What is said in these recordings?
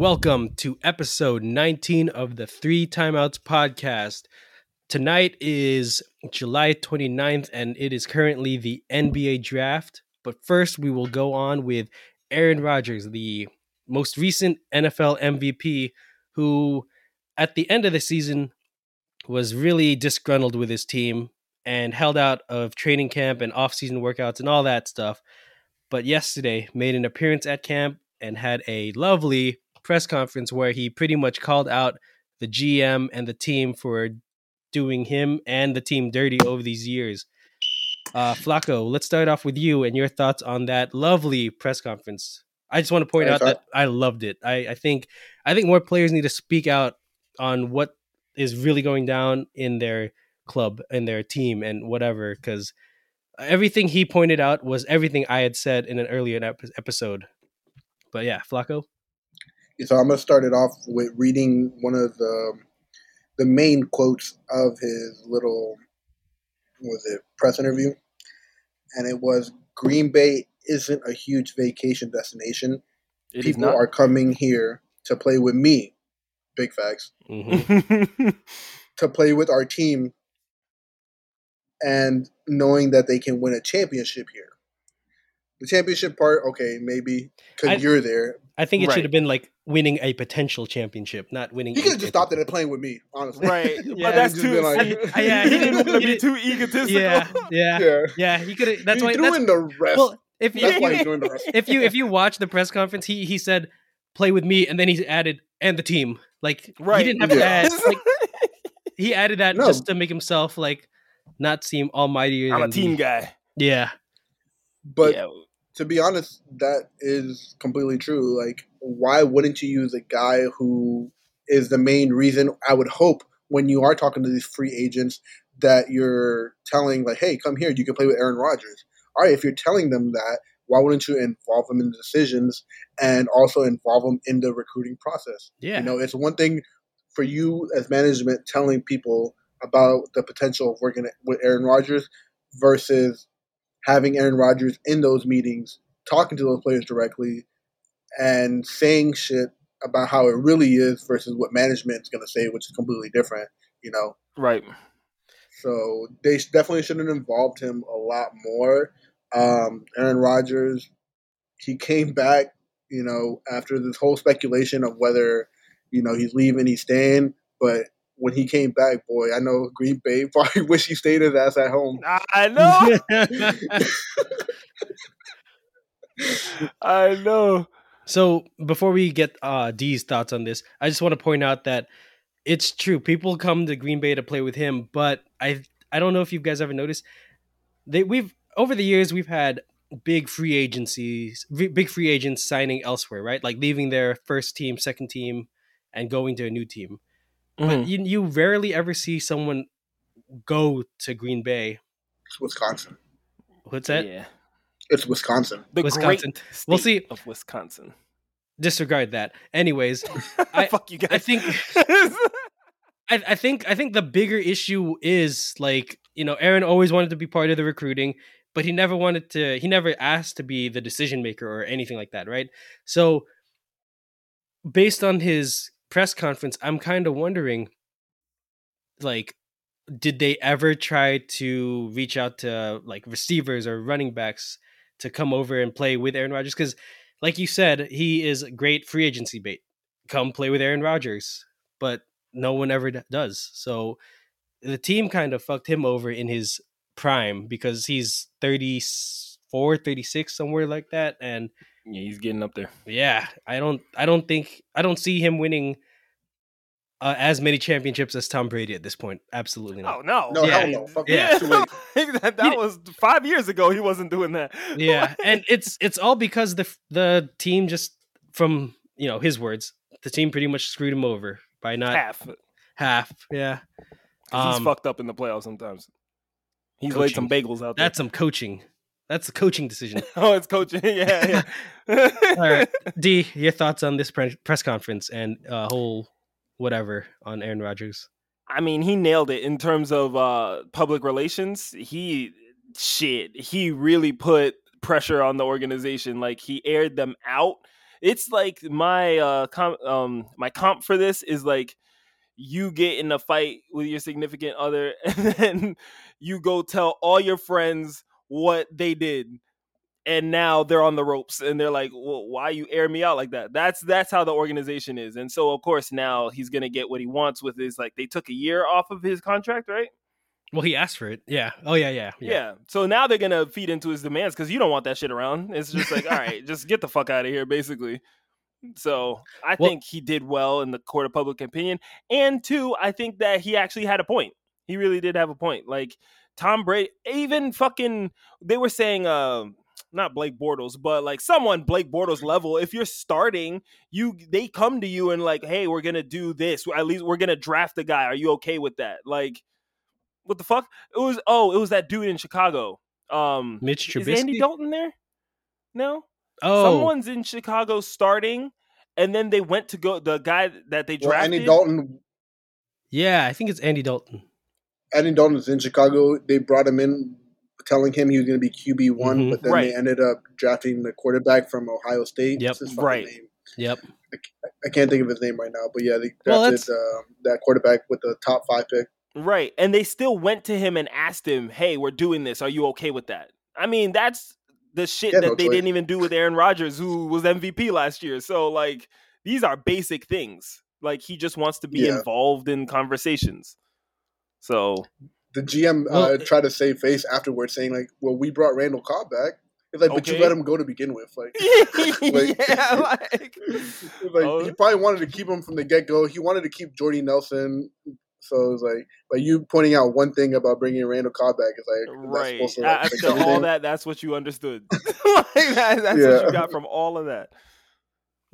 Welcome to episode 19 of the Three Timeouts podcast. Tonight is July 29th, and it is currently the NBA draft. But first, we will go on with Aaron Rodgers, the most recent NFL MVP, who at the end of the season was really disgruntled with his team and held out of training camp and off-season workouts and all that stuff. But yesterday made an appearance at camp and had a lovely press conference where he pretty much called out the GM and the team for doing him and the team dirty over these years. Uh, Flacco, let's start off with you and your thoughts on that lovely press conference. I just want to point out that I loved it. I, I think I think more players need to speak out on what is really going down in their club and their team and whatever because everything he pointed out was everything I had said in an earlier ep- episode. But yeah, Flacco. So I'm gonna start it off with reading one of the the main quotes of his little was it press interview, and it was Green Bay isn't a huge vacation destination. It is People not. are coming here to play with me. Big facts. Mhm. To play with our team, and knowing that they can win a championship here. The championship part, okay, maybe because you're there. I think it Right. should have been like winning a potential championship, not winning. He could have just stopped it championship. at playing with me, honestly. right. Yeah, but that's too. like- see, Yeah, he he didn't want to be too egotistical. Yeah, yeah, Yeah. yeah. He could have. That's he why. threw That's, in the rest. well, if you, that's why he's doing the rest. if you if you watch the press conference, he he said, "Play with me," and then he added, "and the team." Like Right. he didn't have to add. Like he added that No. just to make himself like not seem almightier. I'm a team the- guy. Yeah, But yeah. To be honest, that is completely true. Like, why wouldn't you use a guy who is the main reason? I would hope when you are talking to these free agents that you're telling, like, hey, come here, you can play with Aaron Rodgers. All right, if you're telling them that, why wouldn't you involve them in the decisions and also involve them in the recruiting process? yeah. You know, it's one thing for you as management telling people about the potential of working with Aaron Rodgers versus having Aaron Rodgers in those meetings, talking to those players directly, and saying shit about how it really is versus what management's going to say, which is completely different. You know, Right. so they definitely should have involved him a lot more. Um, Aaron Rodgers, he came back, you know, after this whole speculation of whether, you know, he's leaving, he's staying. But when he came back, boy, I know Green Bay probably wish he stayed his ass at home. I know. I know. So before we get uh, D's thoughts on this, I just want to point out that it's true. People come to Green Bay to play with him, but I I don't know if you guys ever noticed they we've over the years we've had big free agencies, big free agents signing elsewhere, right? Like leaving their first team, second team, and going to a new team. But Mhm. you you rarely ever see someone go to Green Bay. It's Wisconsin. What's that? Yeah. It's Wisconsin. The Wisconsin. great We'll state see. of Wisconsin. Disregard that. Anyways, I- Fuck you guys. I think I, I think I think the bigger issue is like you know Aaron always wanted to be part of the recruiting, but he never wanted to. He never asked to be the decision maker or anything like that, right? So, based on his press conference, I'm kind of wondering, like, did they ever try to reach out to like receivers or running backs to come over and play with Aaron Rodgers? Because, like you said, he is great free agency bait. Come play with Aaron Rodgers, but no one ever does. So the team kind of fucked him over in his prime because he's 34, 36, somewhere like that. And yeah, he's getting up there. yeah, I don't, I don't think, I don't see him winning uh, as many championships as Tom Brady at this point. Absolutely Oh not. no. No, Yeah. hell no. Fuck Yeah. yeah. That that was five years ago. He wasn't doing that. Yeah, and it's it's all because the the team just from you know his words, the team pretty much screwed him over by not half. 'Cause half. Yeah, he's Um, fucked up in the playoffs sometimes. He's laid some bagels out there. that's some coaching. That's a coaching decision. oh, it's coaching. yeah, yeah. All right, D, your thoughts on this pre- press conference and uh, whole whatever on Aaron Rodgers? I mean, he nailed it in terms of uh, public relations. He shit. He really put pressure on the organization. Like he aired them out. It's like my uh com- um my comp for this is like you get in a fight with your significant other and then you go tell all your friends what they did and now they're on the ropes and they're like well, why you air me out like that? That's that's how the organization is and so of course now he's gonna get what he wants with his like they took a year off of his contract right? Well, he asked for it. Yeah. Oh yeah, yeah, yeah, so now they're gonna feed into his demands because you don't want that shit around. It's just like all right just get the fuck out of here basically. So i Well- think he did well in the court of public opinion and two i think that he actually had a point. He really did have a point. Like tom brady even fucking they were saying um not Blake Bortles, but like someone Blake Bortles level. If you're starting, you they come to you and like, hey, we're gonna do this. At least we're gonna draft the guy. Are you okay with that? Like, what the fuck? It was oh, it was that dude in Chicago. Um, Mitch is Andy Dalton there? No, oh, someone's in Chicago starting, and then they went to go the guy that they Well, drafted. Andy Dalton, yeah, I think it's Andy Dalton. Andy Dalton is in Chicago. They brought him in, telling him he was going to be QB one, Mhm. but then Right. they ended up drafting the quarterback from Ohio State. Yep. His fucking Right. name? Yep. I can't think of his name right now, but yeah, they drafted that's- uh, that quarterback with the top five pick. Right. And they still went to him and asked him, hey, we're doing this. Are you okay with that? I mean, that's the shit Yeah, that no they choice. didn't even do with Aaron Rodgers, who was MVP last year. So, like, these are basic things. Like, he just wants to be Yeah. involved in conversations. So, The GM Well, uh, tried to save face afterwards, saying like, "Well, we brought Randall Cobb back." It's like, but you let him go to begin with. Like, yeah, like, like Oh. he probably wanted to keep him from the get go. He wanted to keep Jordy Nelson. So it was like, but you pointing out one thing about bringing Randall Cobb back is like, right. supposed to, like, After all everything. that, that's what you understood. like, that, that's what you got from all of that.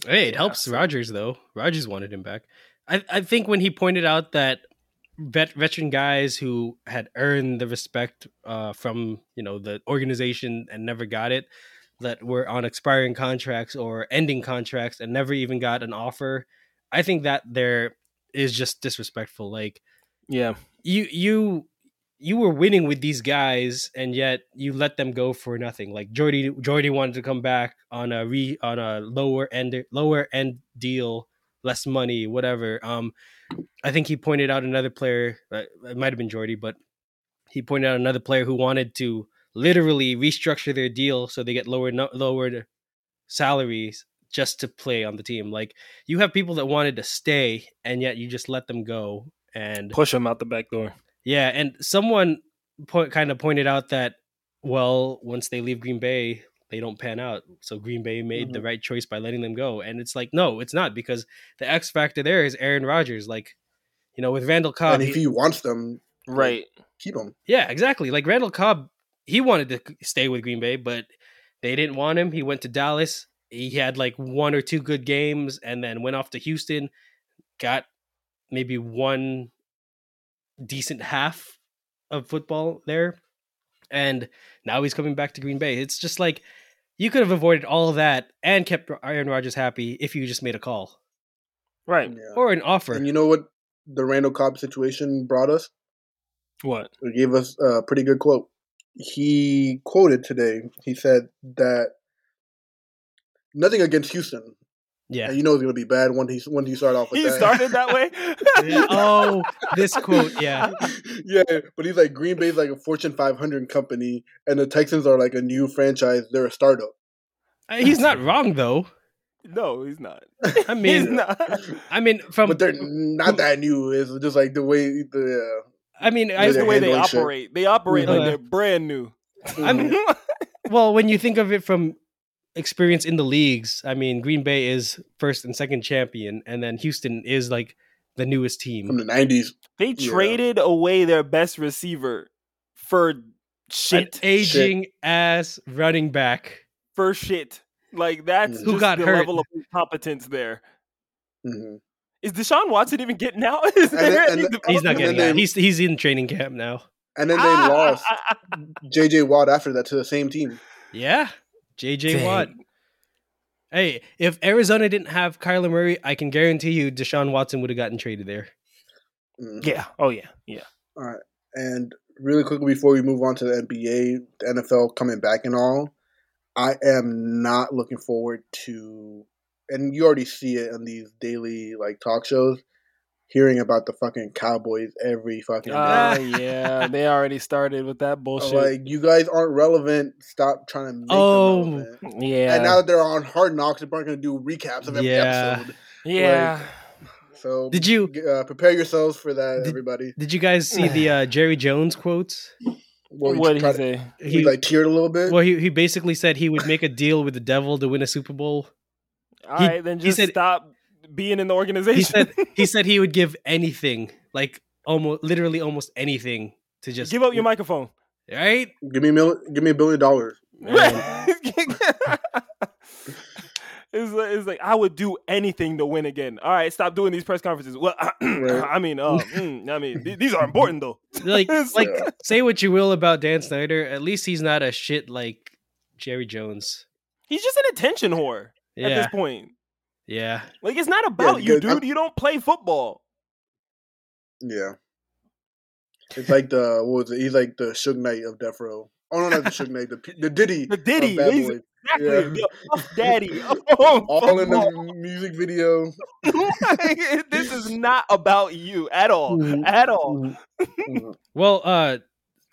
Hey, it Yeah, helps Rodgers though. Rodgers wanted him back. I, I think when he pointed out that vet, veteran guys who had earned the respect uh, from you know the organization and never got it, that were on expiring contracts or ending contracts and never even got an offer. I think that there is just disrespectful. Like Yeah. you you you were winning with these guys and yet you let them go for nothing. Like Jordy Jordy wanted to come back on a re on a lower end lower end deal, less money, whatever. Um I think he pointed out another player, uh, it might have been Jordy, but he pointed out another player who wanted to literally restructure their deal so they get lower lowered salaries just to play on the team. Like you have people that wanted to stay and yet you just let them go and Push them out the back door. yeah, and someone point, kind of pointed out that well, once they leave Green Bay, they don't pan out. So Green Bay made the mm-hmm. right choice by letting them go. And it's like, no, it's not because the X factor there is Aaron Rodgers. Like, you know, with Randall Cobb, and if he- he wants them, Right. keep him. yeah, exactly. Like Randall Cobb, he wanted to stay with Green Bay, but they didn't want him. He went to Dallas. He had like one or two good games and then went off to Houston, got maybe one decent half of football there. And now he's coming back to Green Bay. It's just like you could have avoided all of that and kept Aaron Rodgers happy if you just made a call Right. Yeah. or an offer. And you know what the Randall Cobb situation brought us? What? It gave us a pretty good quote. He quoted today. He said that nothing against Houston. Yeah. And you know it's going to be bad when he when you start off with He that. started that way. oh, this quote, yeah. yeah, but he's like Green Bay's like a Fortune 500 company, and the Texans are like a new franchise. They're a startup. Uh, He's not wrong though. No, he's not. I He's mean, not. I mean, from but they're not that new. It's just like the way the. I mean, I, It's the way they handling shit. operate. They operate like Uh, they're brand new. Uh, I mean, well, when you think of it from experience in the leagues, I mean, Green Bay is first and second champion, and then Houston is like the newest team from the 90s. they Yeah. traded away their best receiver for shit. An aging ass running back. for shit. Like that's Who just got the hurt? level of incompetence there. hmm Is Deshaun Watson even getting out? Is And there then- any He's not getting out. they- He's he's in training camp now. And then they Ah, lost. J.J. Watt after that to the same team. Yeah, JJ Dang. Watt. Hey, if Arizona didn't have Kyler Murray, I can guarantee you Deshaun Watson would have gotten traded there. Mhm. Yeah. Oh yeah. Yeah. All right. And really quickly before we move on to the NBA, the NFL coming back and all, I am not looking forward to and you already see it on these daily like talk shows. Hearing about the fucking Cowboys every fucking day. Oh yeah, they already started with that bullshit. Like you guys aren't relevant. Stop trying to make Oh, them relevant. yeah, And now that they're on Hard Knocks, they're probably gonna do recaps of every Yeah. episode. yeah. So Did you uh, prepare yourselves for that, Did- everybody? did you guys see the uh, Jerry Jones quotes? Well, what did he tried to- say? He, like teared a little bit. Well, he he basically said he would make a deal with the devil to win a Super Bowl. All He- right, then he just said- stop being in the organization. He said he said he would give anything, like almost literally almost anything to just give up your microphone. right. give me a mil- give me a billion dollars. it's, like, it's like I would do anything to win again. All right, stop doing these press conferences. Well, I mean, uh, mm, I mean, th- these are important though. Like like Yeah. say what you will about Dan Snyder, at least he's not a shit like Jerry Jones. He's just an attention whore at this point. Yeah. Like it's not about you, dude. I'm- You don't play football. Yeah. It's like the what was it? He's like the Suge Knight of Death Row. Oh no, not the Suge Knight, the P- the Diddy, The Diddy, of Bad he's- Exactly, Yeah. Puff Daddy. Oh, all in the music video. this is not about you at all. Mhm. At all. Mhm. Well, uh,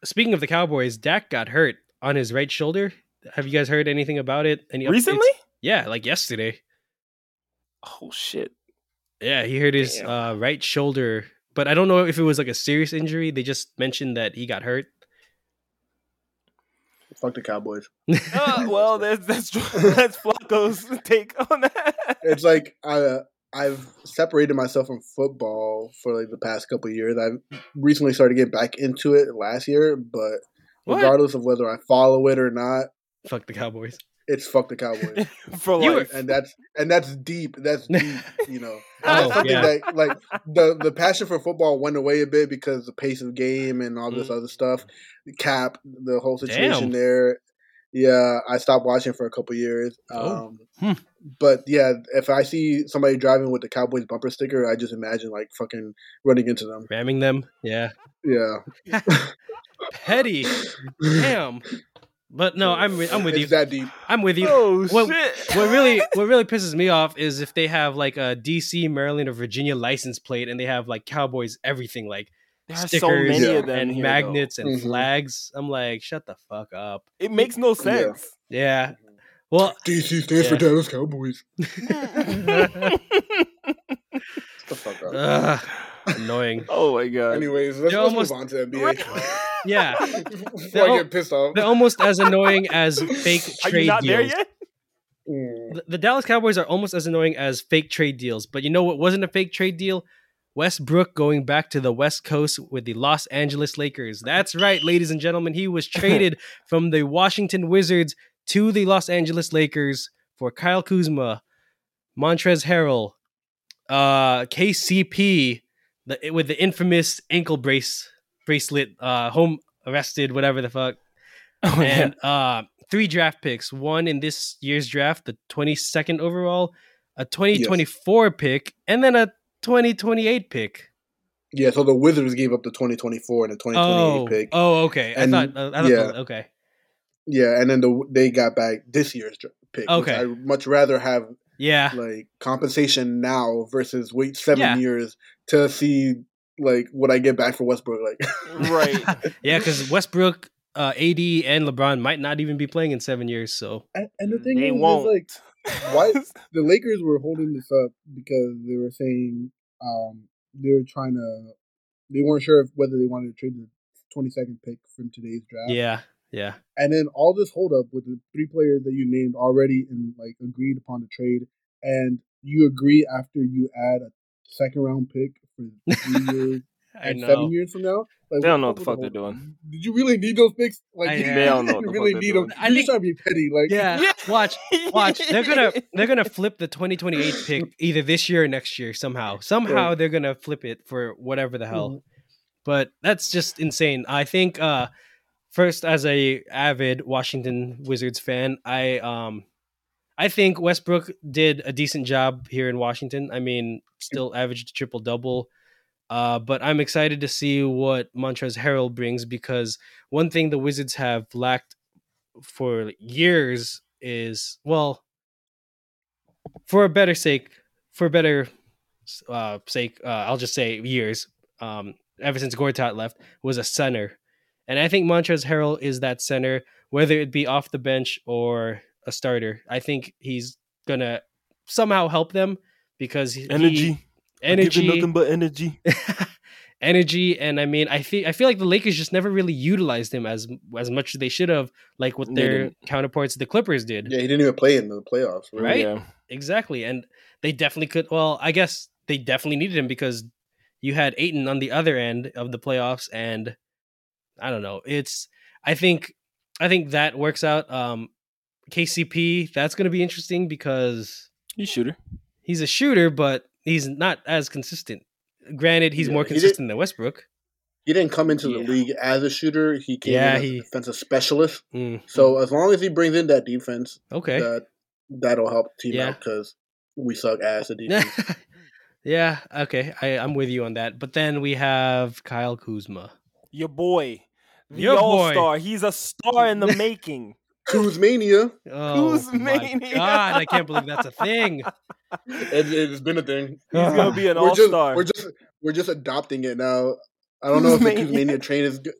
speaking of the Cowboys, Dak got hurt on his right shoulder. Have you guys heard anything about it? Any updates? Recently? Yeah, like yesterday. Oh shit. Yeah, he hurt his uh, right shoulder, but I don't know if it was like a serious injury. They just mentioned that he got hurt. Fuck the Cowboys. Uh, well, that's that's that's Flacco's take on that. It's like I I've separated myself from football for like the past couple of years. I've recently started getting back into it last year, but What? regardless of whether I follow it or not, Fuck the Cowboys. It's fuck the Cowboys. For You were- life. and that's and that's deep. That's deep. You know, Oh, that's something yeah. that like the the passion for football went away a bit because the pace of game and all this other stuff. Cap, the whole situation Damn. there. Yeah, I stopped watching for a couple years. Oh. Um, Hmm. But yeah, if I see somebody driving with the Cowboys bumper sticker, I just imagine like fucking running into them. Ramming them. Yeah. Yeah, Petty. Damn. But no, I'm with, I'm with you. It's that deep. I'm with you. Oh Well, shit. what really what really pisses me off is if they have like a DC, Maryland, or Virginia license plate and they have like Cowboys everything like there are stickers so many Yeah. of them and here, magnets and Mhm. flags. I'm like, shut the fuck up. It makes no sense. Yeah. Well, DC stands for Yeah. Dallas Cowboys. Shut the fuck up. ugh, annoying. oh my god. Anyways, let's, They're let's almost- move on to NBA. Yeah, Before I get pissed off. they're almost as annoying as fake Are trade you not there deals. yet? Mm. The, the Dallas Cowboys are almost as annoying as fake trade deals. But you know what wasn't a fake trade deal? Westbrook going back to the West Coast with the Los Angeles Lakers. That's right, ladies and gentlemen. He was traded from the Washington Wizards to the Los Angeles Lakers for Kyle Kuzma, Montrezl Harrell, uh, KCP, the, with the infamous ankle brace bracelet, uh, home arrested, whatever the fuck Oh, and uh, three draft picks. One in this year's draft, the 22nd overall, a 2024 pick, and then a 2028 pick. Yeah, so the Wizards gave up the 2024 and the 2028 Oh, pick. oh, okay. And- I thought, I thought yeah. okay, Yeah, and then the they got back this year's pick. Okay. I'd much rather have yeah, like compensation now versus wait seven Yeah. years to see like what I get back for Westbrook. Like, Right. yeah, because Westbrook, uh, AD, and LeBron might not even be playing in seven years. So and, and the thing they is, is, won't. like why the Lakers were holding this up because they were saying um, they were trying to they weren't sure if whether they wanted to trade the 22nd pick from today's draft. yeah, yeah, And then all this holdup with the three players that you named already and like agreed upon the trade, and you agree after you add a second round pick for three years I and know. seven years from now. Like, They don't know what the fuck they're doing. Did you really need those picks? Like, I- you They don't know what the fuck really they're need doing. them. I You're think- just trying to be petty. Like, Yeah, watch, watch. They're gonna they're gonna flip the 2028 pick either this year or next year somehow. Somehow Right. they're gonna flip it for whatever the hell. Mhm. But that's just insane. I think uh first as a avid Washington Wizards fan, I um I think Westbrook did a decent job here in Washington. I mean, still averaged a triple double. Uh, but I'm excited to see what Montrezl Harrell brings because one thing the Wizards have lacked for years is well, for a better sake, for better uh, sake, uh, I'll just say years. Um, ever since Gortat left, was a center, and I think Montrezl Harrell is that center, whether it be off the bench or a starter. I think he's gonna somehow help them because he, Energy. I'm energy, nothing but energy. energy, and I mean, I feel I feel like the Lakers just never really utilized him as as much as they should have, like what their counterparts the Clippers did. Yeah, he didn't even play in the playoffs. really. Right? Yeah. Exactly, and they definitely could. Well, I guess they definitely needed him because you had Ayton on the other end of the playoffs, and I don't know. It's I think I think that works out. Um, KCP that's going to be interesting because He's shooter. he's a shooter, but he's not as consistent. Granted, he's Yeah, more he consistent than Westbrook. He didn't come into the Yeah. league as a shooter. He came Yeah, in as he- a defensive specialist. Mm, So as long as he brings in that defense, okay. that that'll help the team Yeah. out because we suck ass at defense. yeah, okay. I, I'm with you on that. But then we have Kyle Kuzma. Your boy. The Your boy. all star. He's a star in the making. Kuzmania. Oh my Kuzmania. god, I can't believe that's a thing. It, it's been a thing. He's gonna uh-huh. be an we're all just star. we're just we're just adopting it now. I don't know if the Kuzmania. Kuzmania train is good.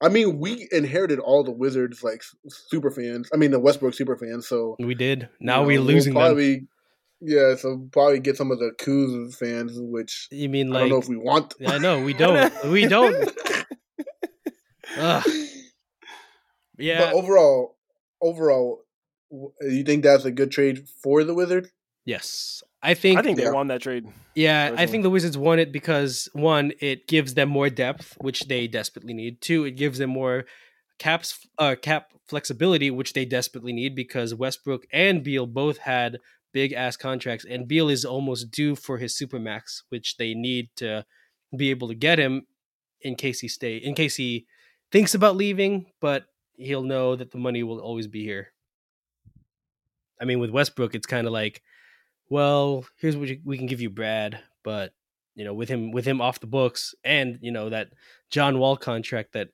I mean, we inherited all the Wizards like super fans. I mean, the Westbrook super fans. So We did. you Now know, we're we'll losing them. Yeah, so probably get some of the Kuz fans, which You mean I don't know if we want. I know we don't. we don't. Ugh. Yeah. But overall, overall, you think that's a good trade for the Wizards? yes. I think. I think they Yeah. won that trade. Yeah, I think the Wizards won it because one, it gives them more depth, which they desperately need. Two, it gives them more caps uh cap flexibility, which they desperately need because Westbrook and Beal both had big ass contracts, and Beal is almost due for his supermax, which they need to be able to get him in case he stay in case he thinks about leaving, but he'll know that the money will always be here. I mean, with Westbrook, it's kind of like, well, here's what you, we can give you, Brad, but you know, with him with him off the books, and you know that John Wall contract that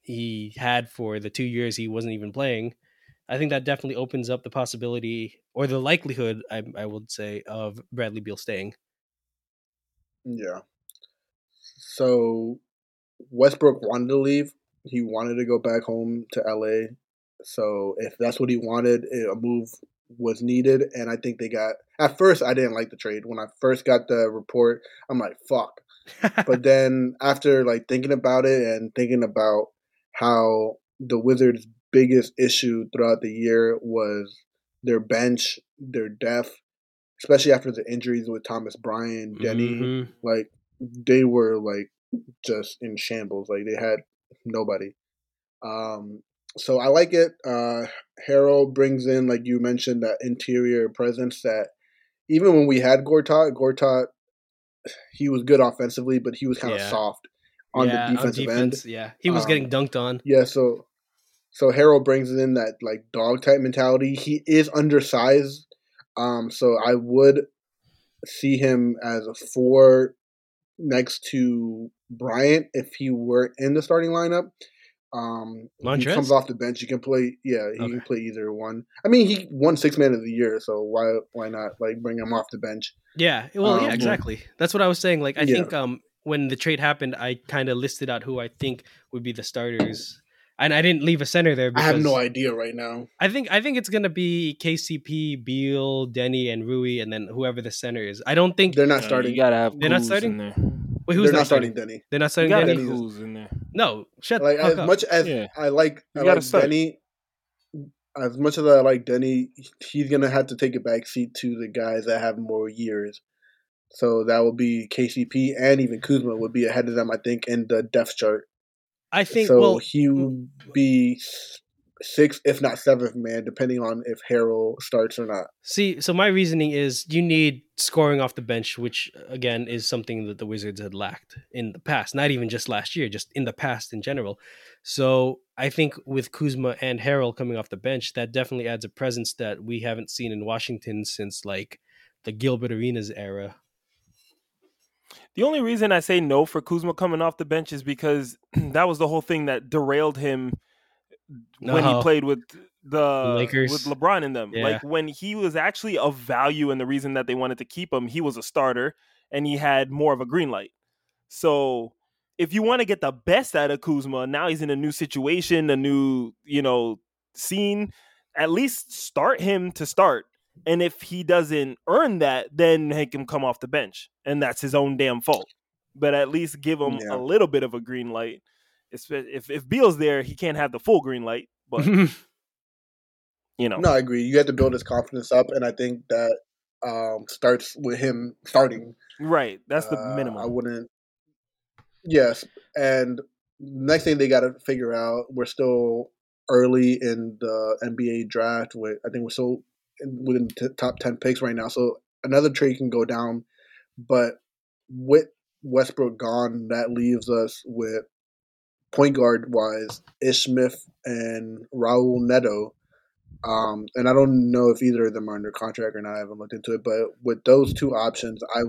he had for the two years he wasn't even playing, I think that definitely opens up the possibility or the likelihood, I, I would say, of Bradley Beal staying. Yeah. So Westbrook wanted to leave. He wanted to go back home to LA. So if that's what he wanted, eh, a move was needed. And I think they got. At first, I didn't like the trade. When I first got the report, I'm like, "Fuck." But then after like thinking about it and thinking about how the Wizards' biggest issue throughout the year was their bench, their depth, especially after the injuries with Thomas Bryant, Deni Mhm. like they were like just in shambles like they had nobody um so i like it uh Harrell brings in like you mentioned that interior presence that even when we had gortat gortat he was good offensively but he was kind of Yeah. soft on Yeah, the defensive end defense, Yeah, he was Um, getting dunked on. yeah, so so Harrell brings in that like dog type mentality. He is undersized, um, so I would see him as a four next to Bryant if he were in the starting lineup. Um, he comes off the bench. He can play. Yeah, he can play either one. I mean, he won six man of the year, so why why not like bring him off the bench? Yeah, well, Um, yeah, exactly. That's what I was saying. Like, I Yeah. think um when the trade happened, I kind of listed out who I think would be the starters, and I didn't leave a center there. I have no idea right now. I think I think it's gonna be KCP, Beal, Deni, and Rui, and then whoever the center is. I don't think They're not Uh, starting. You gotta have They're not starting? in there. Wait, who's They're not not starting? starting Deni. They're not starting gotta Deni. have Deni's- Kuz in there. No, shut like the as up. much as Yeah. I like, I gotta like start. Deni. As much as I like Deni, he's gonna have to take a back seat to the guys that have more years. So that will be KCP and even Kuzma would be ahead of them, I think, in the depth chart. I think. so well, he would be s- sixth, if not seventh man, depending on if Harrell starts or not. See, so my reasoning is you need scoring off the bench, which again is something that the Wizards had lacked in the past, not even just last year, just in the past in general. So I think with Kuzma and Harrell coming off the bench, that definitely adds a presence that we haven't seen in Washington since like the Gilbert Arenas era. The only reason I say no for Kuzma coming off the bench is because that was the whole thing that derailed him when Uh-huh. he played with the Lakers. with LeBron in them. Yeah. Like when he was actually of value and the reason that they wanted to keep him, he was a starter and he had more of a green light. So if you want to get the best out of Kuzma, now he's in a new situation, a new, you know, scene, at least start him to start. And if he doesn't earn that, then make him come off the bench. And that's his own damn fault. But at least give him Yeah. a little bit of a green light. Espe- If if Beal's there, he can't have the full green light, but you know. No, I agree. You have to build his confidence up, and I think that um, starts with him starting. Right. That's the Uh, minimum. I wouldn't. Yes, and next thing they got to figure out. We're still early in the NBA draft. With I think we're still in, within the t- top ten picks right now. So another trade can go down, but with Westbrook gone, that leaves us with point guard wise Ish Smith and Raul Neto. Um, and I don't know if either of them are under contract or not. I haven't looked into it, but with those two options, I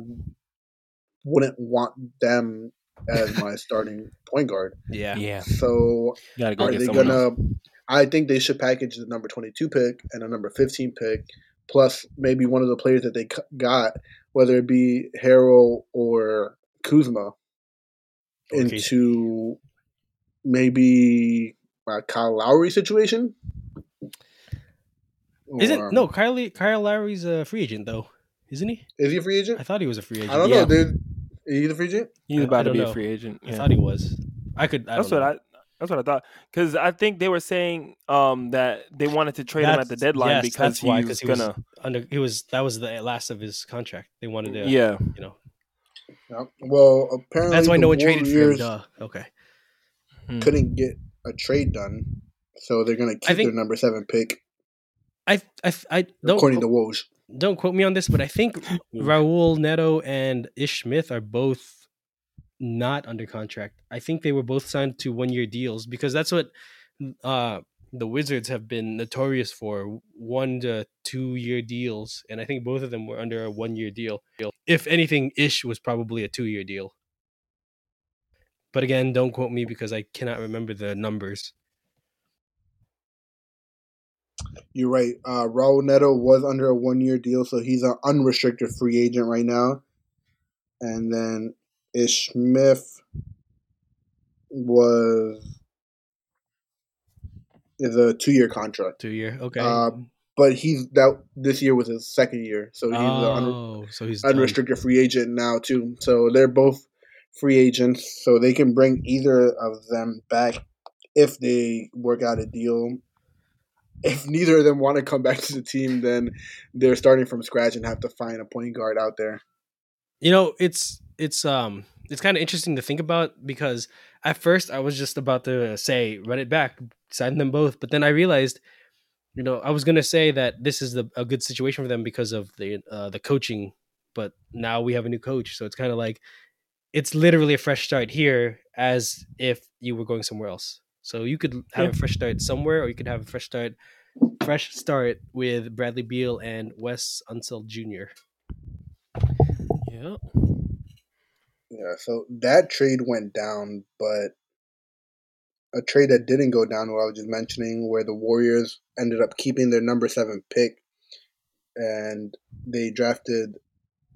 wouldn't want them as my starting point guard. yeah. yeah. So gotta go are they gonna? else. I think they should package the number twenty-two pick and a number fifteen pick, plus maybe one of the players that they got, whether it be Harrell or Kuzma, Okay. into maybe a Kyle Lowry situation. Isn't Or- no Kyle Kyle Lowry's a free agent though, isn't he? Is he a free agent? I thought he was a free agent. I don't Yeah. know, dude. Is he a free agent? He's about to be know. a free agent. I yeah. thought he was. I could. I That's don't what know. I. That's what I thought. Because I think they were saying um, that they wanted to trade him at the deadline yes, because that's he why, was 'cause he was- gonna. under. He was that was the last of his contract. They wanted to. yeah. You know. No. Well, apparently That's why no one traded for him. Duh. Okay. Hmm. couldn't get a trade done, so they're gonna keep think- their number seven pick, I I I don't according quote, to Woj. don't quote me on this, but I think Raul Neto and Ish Smith are both not under contract. I think they were both signed to one year deals because that's what uh, the Wizards have been notorious for one to two year deals. And I think both of them were under a one year deal. If anything, Ish was probably a two year deal. But again, don't quote me because I cannot remember the numbers. You're right. Uh, Raul Neto was under a one year deal, so he's an unrestricted free agent right now. And then Ish Smith was is a two year contract, Two year, okay. Uh, but he's that this year was his second year, so he's an un- oh, so he's done. unrestricted free agent now too. So they're both free agents, so they can bring either of them back if they work out a deal. If neither of them want to come back to the team, then they're starting from scratch and have to find a point guard out there. You know, it's it's um it's kind of interesting to think about because at first I was just about to say run it back, sign them both, but then I realized, you know, I was gonna say that this is the, a good situation for them because of the uh, the coaching, but now we have a new coach, so it's kind of like it's literally a fresh start here, as if you were going somewhere else. So you could have Yeah. a fresh start somewhere, or you could have a fresh start, fresh start with Bradley Beal and Wes Unseld Jr. Yeah. Yeah, so that trade went down, but a trade that didn't go down, what I was just mentioning, where the Warriors ended up keeping their number seven pick, and they drafted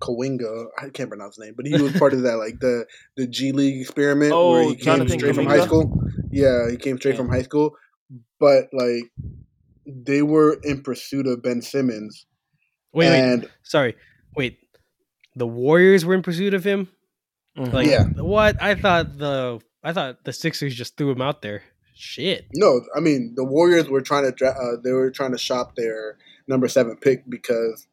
Kawinga. I can't pronounce his name, but he was part of that, like the the G League experiment Oh, where he came Jonathan straight from high school. Yeah, he came straight Yeah. from high school, but like they were in pursuit of Ben Simmons, Wait, wait, and sorry, wait. The Warriors were in pursuit of him. Mhm. Like Yeah. what? I thought the I thought the Sixers just threw him out there. Shit. No, I mean the Warriors were trying to dra- uh, they were trying to shop their number seven pick because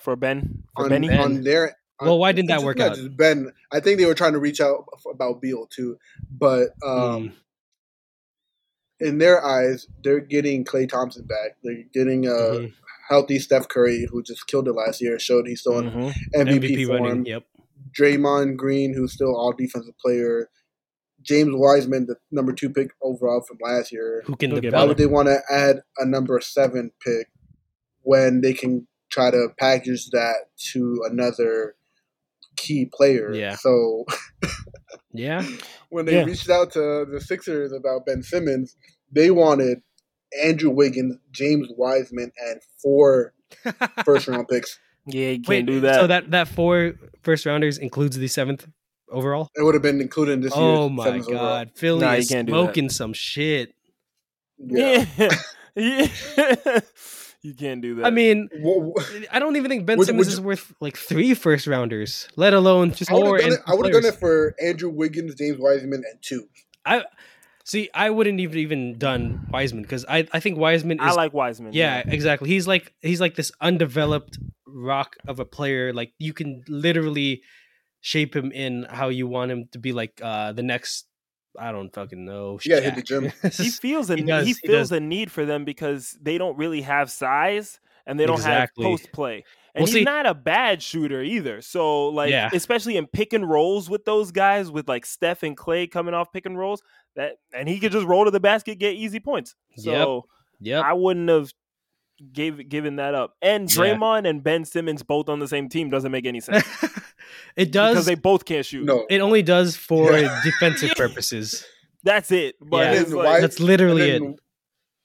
for Ben, for on, Benny. on their on- Well, why didn't that work out? just Ben, I think they were trying to reach out about Beal too, but um, Mm. in their eyes, they're getting Klay Thompson back. They're getting a Mhm. healthy Steph Curry who just killed it last year, showed he's still in Mhm. MVP, MVP form. running. Yep. Draymond Green, who's still all defensive player. James Wiseman, the number two pick overall from last year. Who can He'll get Why would they want to add a number seven pick when they can try to package that to another key player? Yeah. So Yeah. when they Yeah. reached out to the Sixers about Ben Simmons, they wanted Andrew Wiggins, James Wiseman, and four first round picks. Yeah, you can't Wait, do that. So that that four first rounders includes the seventh overall. It would have been included in this year's Oh my seventh overall. god, Philly Nah, is can't do that. smoking some shit. Yeah. yeah, yeah. You can't do that. I mean, Wha- wha- I don't even think Ben Would- Simmons would is worth like three first rounders, let alone just I would have done it. I would have done it for Andrew Wiggins, James Wiseman, and two. I see. I wouldn't even even done Wiseman because I I think Wiseman Is, I like Wiseman. yeah exactly. He's like he's like this undeveloped rock of a player. Like you can literally shape him in how you want him to be. Like uh the next. I don't fucking know. Yeah, hit the gym. he feels a He he, does, he feels does. a need for them because they don't really have size and they don't Exactly. have post play. And Well, he's see- not a bad shooter either. So like Yeah. especially in pick and rolls with those guys with like Steph and Klay coming off pick and rolls, that and he could just roll to the basket, get easy points. So Yep. I wouldn't have gave given that up. And Yeah. Draymond and Ben Simmons both on the same team doesn't make any sense. it does. because they both can't shoot. No, it only does for Yeah. defensive purposes. That's it. But Yeah. like- why- That's literally and it.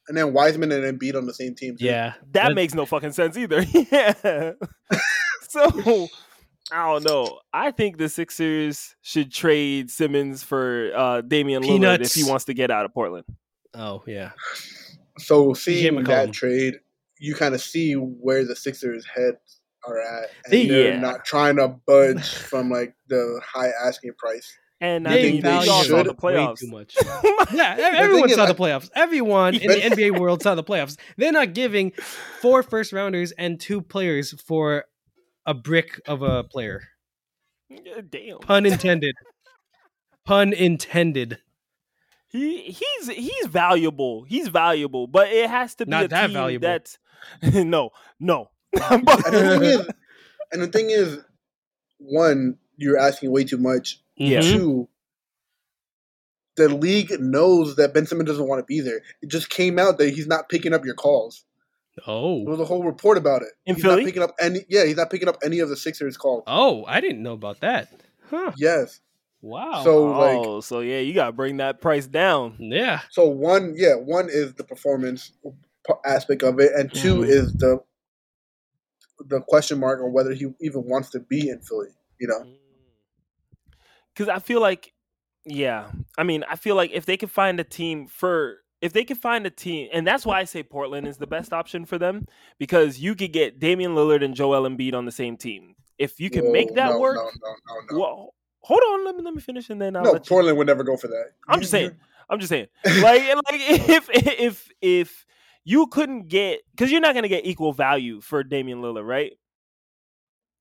and then Wiseman and Embiid on the same team. too. Yeah. that That- makes no fucking sense either. yeah. so I don't know. I think the Sixers should trade Simmons for uh, Damian Lillard if he wants to get out of Portland. Oh yeah. So seeing McCollum. that trade, you kind of see where the Sixers' heads are at, and They- they're Yeah. not trying to budge from like the high asking price. And I think They mean, we saw should the way playoffs. too much. Yeah, ev- everyone thing is, saw the playoffs. Everyone in the NBA world saw the playoffs. They're not giving four first rounders and two players for a brick of a player. Damn. Pun intended. Pun intended. He he's he's valuable. He's valuable, but it has to be Not a that team valuable. That's no, no. And the thing is, and the thing is, one, you're asking way too much. Yeah. Two, the league knows that Ben Simmons doesn't want to be there. It just came out that he's not picking up your calls. Oh, There was a whole report about it. In he's Philly? not picking up any. Yeah, he's not picking up any of the Sixers' calls. Oh, I didn't know about that. Huh. Yes. Wow. So like, oh, so yeah, you gotta bring that price down. yeah. so one, yeah, one is the performance aspect of it, and 2 Mhm. is the the question mark on whether he even wants to be in Philly. You know, mm. Because I feel like, yeah, I mean, I feel like if they could find a team for, if they could find a team, and that's why I say Portland is the best option for them because you could get Damian Lillard and Joel Embiid on the same team. If you can Whoa, make that no, work, No, no, no, no. well, hold on, let me let me finish and then I'll no, let you. Portland would never go for that. I'm just saying. I'm just saying. Like, like if if if you couldn't get because you're not gonna get equal value for Damian Lillard, right?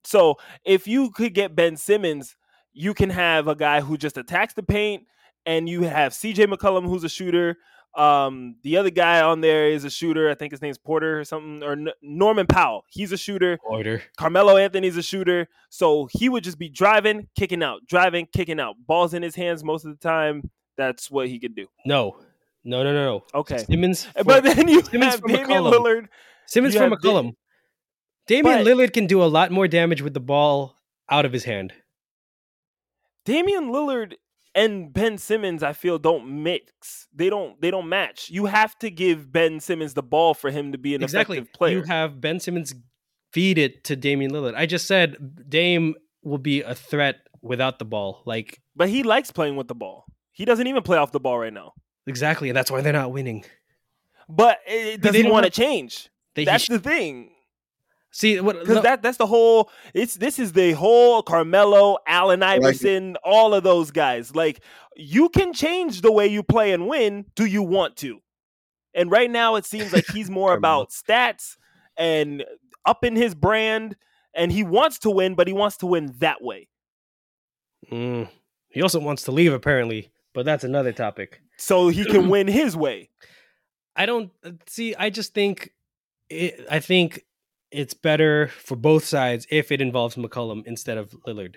So if you could get Ben Simmons, you can have a guy who just attacks the paint, and you have C.J. McCollum who's a shooter. Um, the other guy on there is a shooter. I think his name's Porter or something, or N- Norman Powell. He's a shooter. Order. Carmelo Anthony's a shooter, so he would just be driving, kicking out, driving, kicking out. Balls in his hands most of the time. That's what he could do. No. No, no, no, no. Okay. Simmons. For, But then you Simmons have Damian McCollum. Lillard. Simmons for have Da- McCollum. Damian Lillard can do a lot more damage with the ball out of his hand. Damian Lillard and Ben Simmons, I feel, don't mix. They don't. They don't match. You have to give Ben Simmons the ball for him to be an exactly. effective player. You have Ben Simmons feed it to Damian Lillard. I just said Dame will be a threat without the ball. Like but he likes playing with the ball. He doesn't even play off the ball right now. Exactly, and that's why they're not winning. But it, does they he don't want to have- change? They, That's sh- the thing. see what Because no, that that's the whole. It's this is the whole Carmelo, Allen Iverson, all of those guys. Like you can change the way you play and win. Do you want to? And right now, it seems like he's more about stats and up in his brand, and he wants to win, but he wants to win that way. Mm. he also wants to leave apparently, but that's another topic. So he can win his way. I don't uh, see. I just think it, I think it's better for both sides if it involves McCollum instead of Lillard.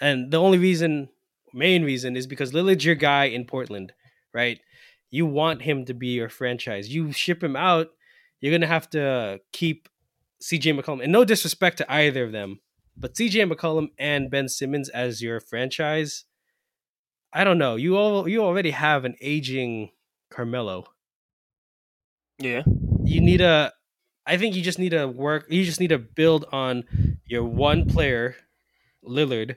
And the only reason, main reason, is because Lillard's your guy in Portland, right? You want him to be your franchise. You ship him out, you're gonna have to keep CJ McCollum. And no disrespect to either of them, but CJ McCollum and Ben Simmons as your franchise. I don't know. You all you already have an aging Carmelo. Yeah. you need a I think you just need to work you just need to build on your one player, Lillard,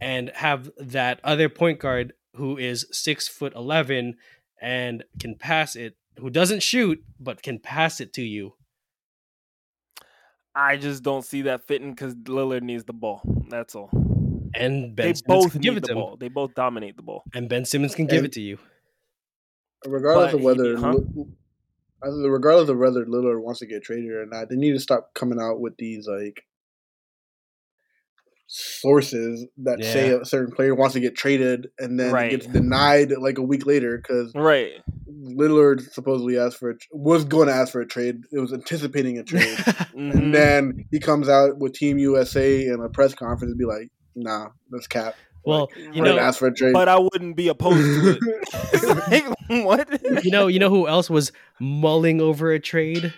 and have that other point guard who is six foot eleven and can pass it, who doesn't shoot, but can pass it to you. I just don't see that fitting because Lillard needs the ball. That's all. And Ben they Simmons both can give it the to him. ball. They both dominate the ball. And Ben Simmons can give it to you. regardless But of whether, he- huh? Li- regardless of whether Lillard wants to get traded or not, they need to stop coming out with these like sources that say a certain player wants to get traded and then Right. it gets denied like a week later because Right. Lillard supposedly asked for a, was going to ask for a trade. It was anticipating a trade, Mhm. and then he comes out with Team USA in a press conference and be like, "Nah, that's cap." well, Like, you I Right. didn't know, ask for a trade. but I wouldn't be opposed to it. Like, what? you know, you know who else was mulling over a trade?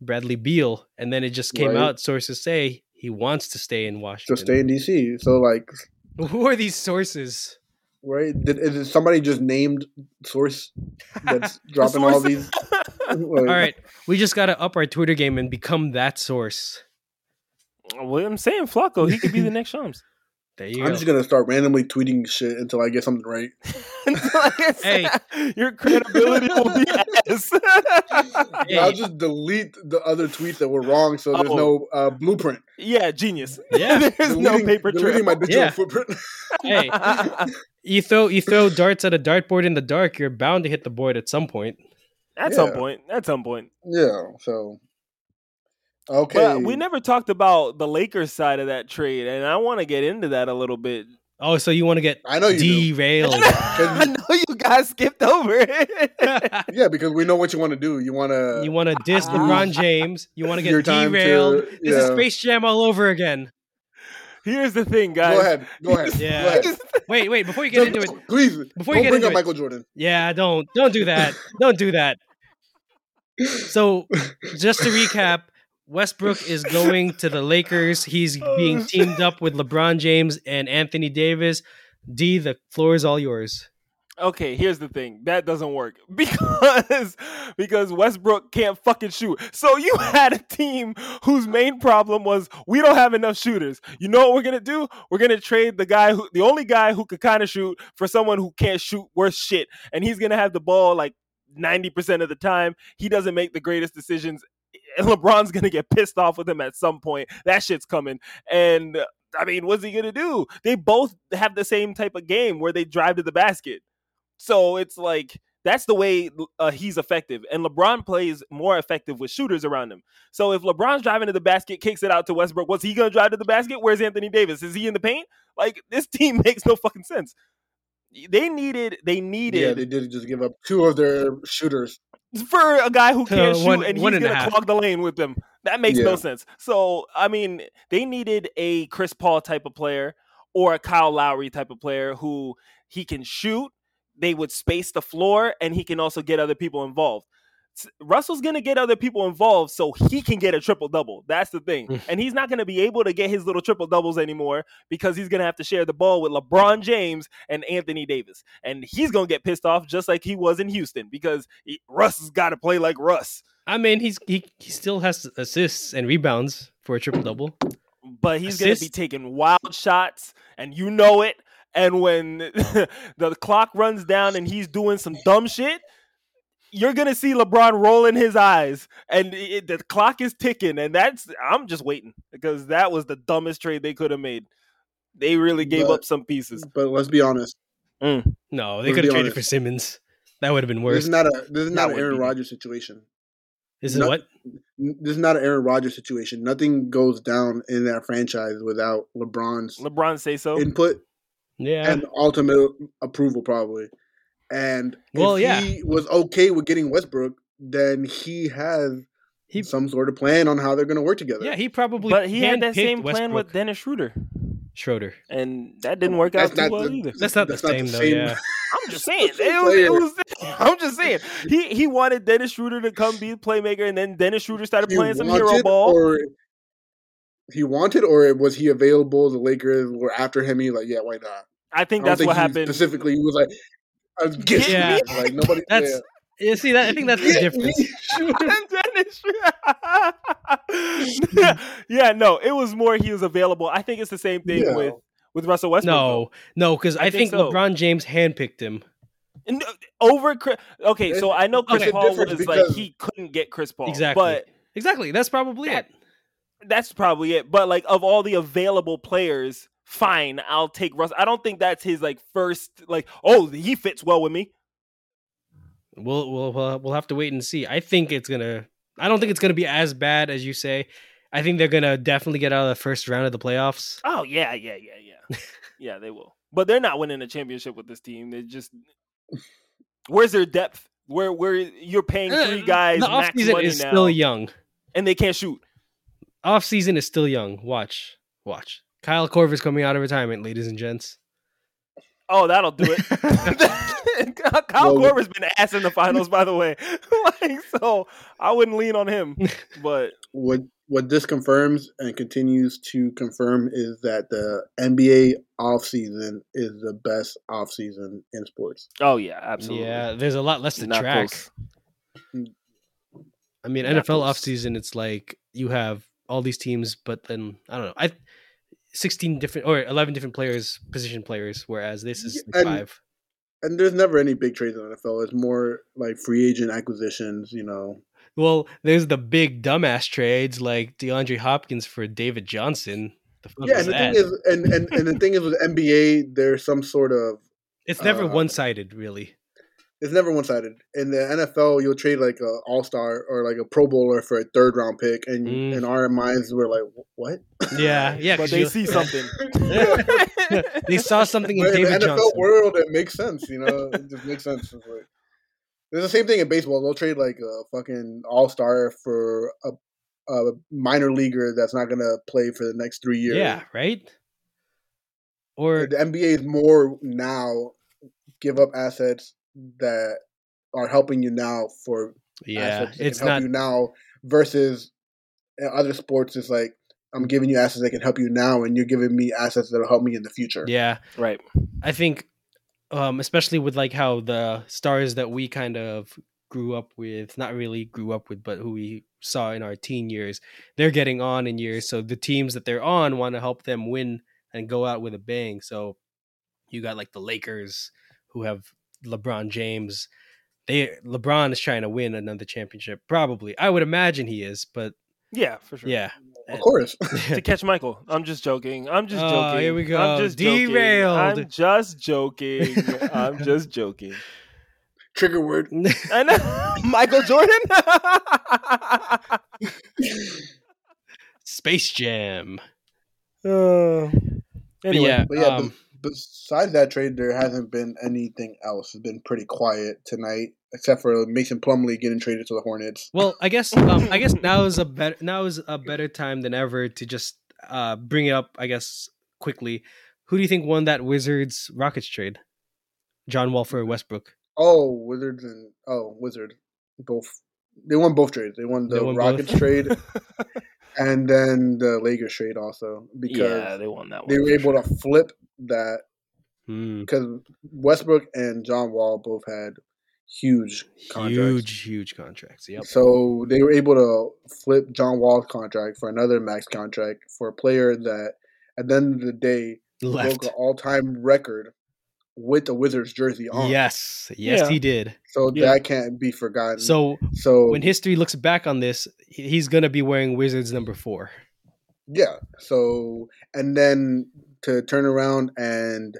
Bradley Beal, and then it just came Right. out. Sources say he wants to stay in to Washington. stay in DC. So like, Who are these sources? right? Did, is it somebody just named source that's dropping all these? Like, All right, we just got to up our Twitter game and become that source. Well, I'm saying Flacco, he could be the next Shams. There you I'm go. just gonna start randomly tweeting shit until I get something right. Hey. your credibility will be ass. Hey. I'll just delete the other tweets that were wrong, so there's Oh. no uh, blueprint. yeah, genius. Yeah. there's no Deleting- paper deleting trail. my digital Yeah. footprint. hey, you throw you throw darts at a dartboard in the dark, you're bound to hit the board at some point. At some point. At some point. yeah. So okay, But we never talked about the Lakers side of that trade, and I want to get into that a little bit. Oh, so you want to get I know you do. derailed? I know you guys skipped over it. Yeah, because we know what you want to do. You want to. you want to diss Ah. LeBron James? You want to get time to- derailed? This is. Space Jam all over again. Here's the thing, guys. Go ahead. Go ahead. Yeah. Go ahead. Wait, wait, before you get Don't- into it, please. Before don't you get bring into up it- Michael Jordan. yeah, don't don't do that. Don't do that. So, just to recap, Westbrook is going to the Lakers. He's being oh. teamed up with LeBron James and Anthony Davis. D, the floor is all yours. Okay, here's the thing. That doesn't work because because Westbrook can't fucking shoot. So you had a team whose main problem was we don't have enough shooters. You know what we're gonna do? We're gonna trade the guy who the only guy who could kind of shoot for someone who can't shoot worth shit, and he's gonna have the ball like ninety percent of the time. He doesn't make the greatest decisions. LeBron's gonna get pissed off with him at some point. That shit's coming, and. I mean, what's he gonna do? They both have the same type of game where they drive to the basket. So it's like that's the way uh, he's effective. And LeBron plays more effective with shooters around him. So if LeBron's driving to the basket, kicks it out to Westbrook, what's he going to drive to the basket? Where's Anthony Davis? Is he in the paint? Like this team makes no fucking sense. They needed, they needed Yeah, they did just give up two of their shooters. for a guy who can't Uh, shoot one- and he's and going to half. clog the lane with them. That makes no sense. So, I mean, they needed a Chris Paul type of player or a Kyle Lowry type of player who he can shoot, they would space the floor, and he can also get other people involved. Russell's going to get other people involved so he can get a triple double. That's the thing. Mm. and he's not going to be able to get his little triple doubles anymore because he's going to have to share the ball with LeBron James and Anthony Davis. And he's going to get pissed off just like he was in Houston because he, Russ has got to play like Russ. I mean, he's he, he still has assists and rebounds for a triple double. But he's going to be taking wild shots, and you know it. And when the clock runs down and he's doing some dumb shit, you're gonna see LeBron rolling his eyes, and it, the clock is ticking. And that's I'm just waiting because that was the dumbest trade they could have made. They really gave But- up some pieces. But let's be honest. Mm. No, they could have be traded honest. for Simmons. That would have been worse. This worse. is not a this is That not an Aaron be- Rodgers situation. This is no- what? This is not an Aaron Rodgers situation. Nothing goes down in that franchise without LeBron's LeBron say so. input Yeah. and ultimate approval, probably. And Well, if yeah. he was okay with getting Westbrook, then he has He- some sort of plan on how they're going to work together. yeah, he probably. but he had that handpicked same plan with Dennis Schroeder, Schroeder. and that didn't work out That's too not well the- either. That's not the same though. Yeah. I'm just saying. It was, it was, I'm just saying. He he wanted Dennis Schroeder to come be the playmaker, and then Dennis Schroeder started He playing some hero ball. or he wanted, or was he available? The Lakers were after him. He like, yeah, why not? I think I don't that's what happened. Specifically, he was like, I was getting Yeah. like nobody. That's- yeah. You see that? I think that's the difference. me shooting. Dennis- yeah, no, it was more he was available. I think it's the same thing Yeah. with with Russell Westbrook. No, no, because I, I think, think so. LeBron James handpicked him. And, over Chris. Okay, so I know Chris Okay. Paul Difference was like he couldn't get Chris Paul, Exactly. but Exactly. That's probably That- it. that's probably it. But like of all the available players, fine, I'll take Russ. I don't think that's his like first like. Oh, he fits well with me. We'll we'll we'll we'll have to wait and see. I think it's gonna. I don't think it's gonna be as bad as you say. I think they're gonna definitely get out of the first round of the playoffs. Oh yeah, yeah, yeah, yeah, yeah. They will, but they're not winning a championship with this team. They just where's their depth? Where where you're paying three guys Uh, the max offseason is now, still young. and they can't shoot. Off season is still young. Watch, watch. Kyle Korver's coming out of retirement, ladies and gents. Oh, that'll do it. Kyle Well, Korver's been ass in the finals, by the way. like, so I wouldn't lean on him. But What what this confirms and continues to confirm is that the NBA offseason is the best offseason in sports. oh yeah, absolutely. Yeah, there's a lot less to Not track. close. I mean, Not NFL close. offseason, it's like you have all these teams, but then I don't know. I 16 different or 11 different players, position players, whereas this is and- five. And there's never any big trades in the NFL. It's more like free agent acquisitions, you know. Well, there's the big dumbass trades like DeAndre Hopkins for David Johnson. The Yeah, and the that? thing is and, and, and the thing is with NBA, there's some sort of it's never uh, one sided, really. It's never one sided. In the NFL, you'll trade like a All Star or like a Pro Bowler for a third round pick, and Mm. in our minds, we're like, what? Yeah, yeah. but 'cause they you- see something. they saw something in But in the David NFL Johnson. world, it makes sense. You know, it just makes sense. It's like, there's the same thing in baseball. They'll trade like a fucking All Star for a, a minor leaguer that's not gonna play for the next three years. Yeah, right. Or the NBA is more now give up assets that are helping you now for yeah, it's can help not. you now versus other sports. It's like I'm giving you assets that can help you now, and you're giving me assets that'll help me in the future. Yeah, right. I think, um, especially with like how the stars that we kind of grew up with, not really grew up with, but who we saw in our teen years, they're getting on in years. So the teams that they're on want to help them win and go out with a bang. So you got like the Lakers who have LeBron James. They LeBron is trying to win another championship. Probably, I would imagine he is. But Yeah, for sure. yeah, Of course. to catch Michael. I'm just joking. I'm just Oh, joking. here we go. I'm just joking. I'm just joking. I'm just joking. Trigger word. I know. Michael Jordan. Space Jam. uh, But anyway, yeah, But yeah, um, but besides that trade, there hasn't been anything else. It's been pretty quiet tonight, except for Mason Plumlee getting traded to the Hornets. Well, I guess um, I guess now is a better now is a better time than ever to just uh, bring it up. I guess quickly. Who do you think won that Wizards Rockets trade? John Wall for Westbrook. Oh, Wizards and oh Wizard, both they won both trades. They won the They won both? Rockets trade and then the Lakers trade also because yeah, they won that one. they were able sure. to flip that Hmm. because Westbrook and John Wall both had huge contracts. Huge, huge contracts. Yep. So they were able to flip John Wall's contract for another max contract for a player that, at the end of the day, Left. broke an all-time record with the Wizards jersey on. Yes. Yes, Yeah. he did. So Yeah. that can't be forgotten. So so when history looks back on this, he's gonna be wearing Wizards number four. yeah. So and then to turn around and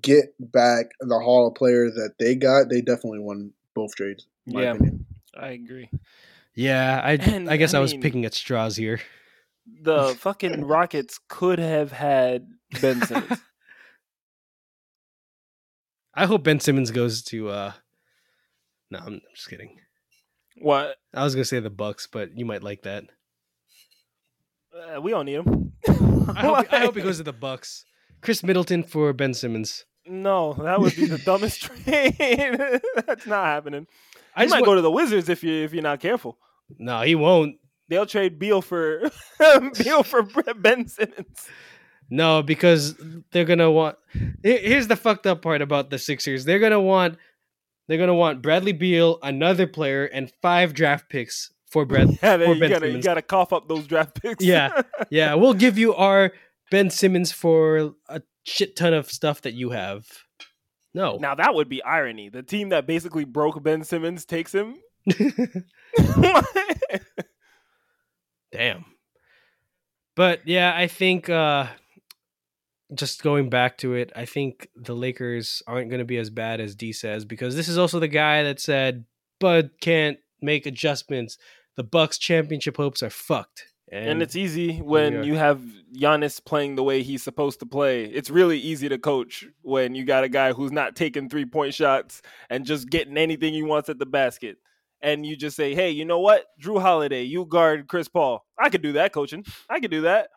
get back the haul of Players that they got, they definitely won both trades. In my Yeah. opinion. I agree. Yeah, I And, I guess I, I was mean- picking at straws here. The fucking Rockets could have had Ben Simmons. I hope Ben Simmons goes to. uh No, I'm, I'm just kidding. what? I was gonna say the Bucks, but you might like that. Uh, we don't need him. I hope, I hope he goes to the Bucks. Khris Middleton for Ben Simmons. No, that would be the dumbest trade. That's not happening. I might wa- go to the Wizards if you if you're not careful. no, he won't. They'll trade Beal for Beal for Ben Simmons. No, because they're gonna want. Here's the fucked up part about the Sixers. They're gonna want they're gonna want Bradley Beal, another player, and five draft picks for Brad. Yeah, for you Ben gotta you gotta cough up those draft picks. Yeah. yeah, we'll give you our Ben Simmons for a shit ton of stuff that you have. No. now that would be irony. The team that basically broke Ben Simmons takes him. Damn. But yeah, I think uh just going back to it, I think the Lakers aren't going to be as bad as D says because this is also the guy that said Bud can't make adjustments. The Bucks championship hopes are fucked. And, and it's easy when you have Giannis playing the way he's supposed to play. It's really easy to coach when you got a guy who's not taking three point shots and just getting anything he wants at the basket. And you just say, hey, you know what? Jrue Holiday, you guard Chris Paul. I could do that, coaching. I could do that.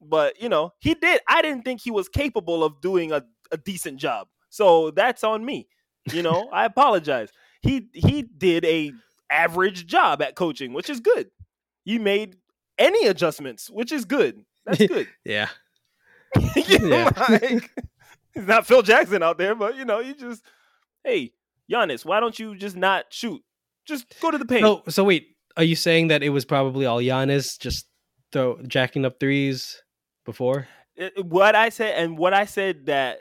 But, you know, he did. I didn't think he was capable of doing a, a decent job. So that's on me. You know, I apologize. He he did a average job at coaching, which is good. You made any adjustments, which is good. That's good. yeah. you know, Yeah. like, it's not Phil Jackson out there, but you know, you just hey, Giannis, why don't you just not shoot? Just go to the paint. So so wait, are you saying that it was probably all Giannis just throw jacking up threes before? it- what I said and what I said that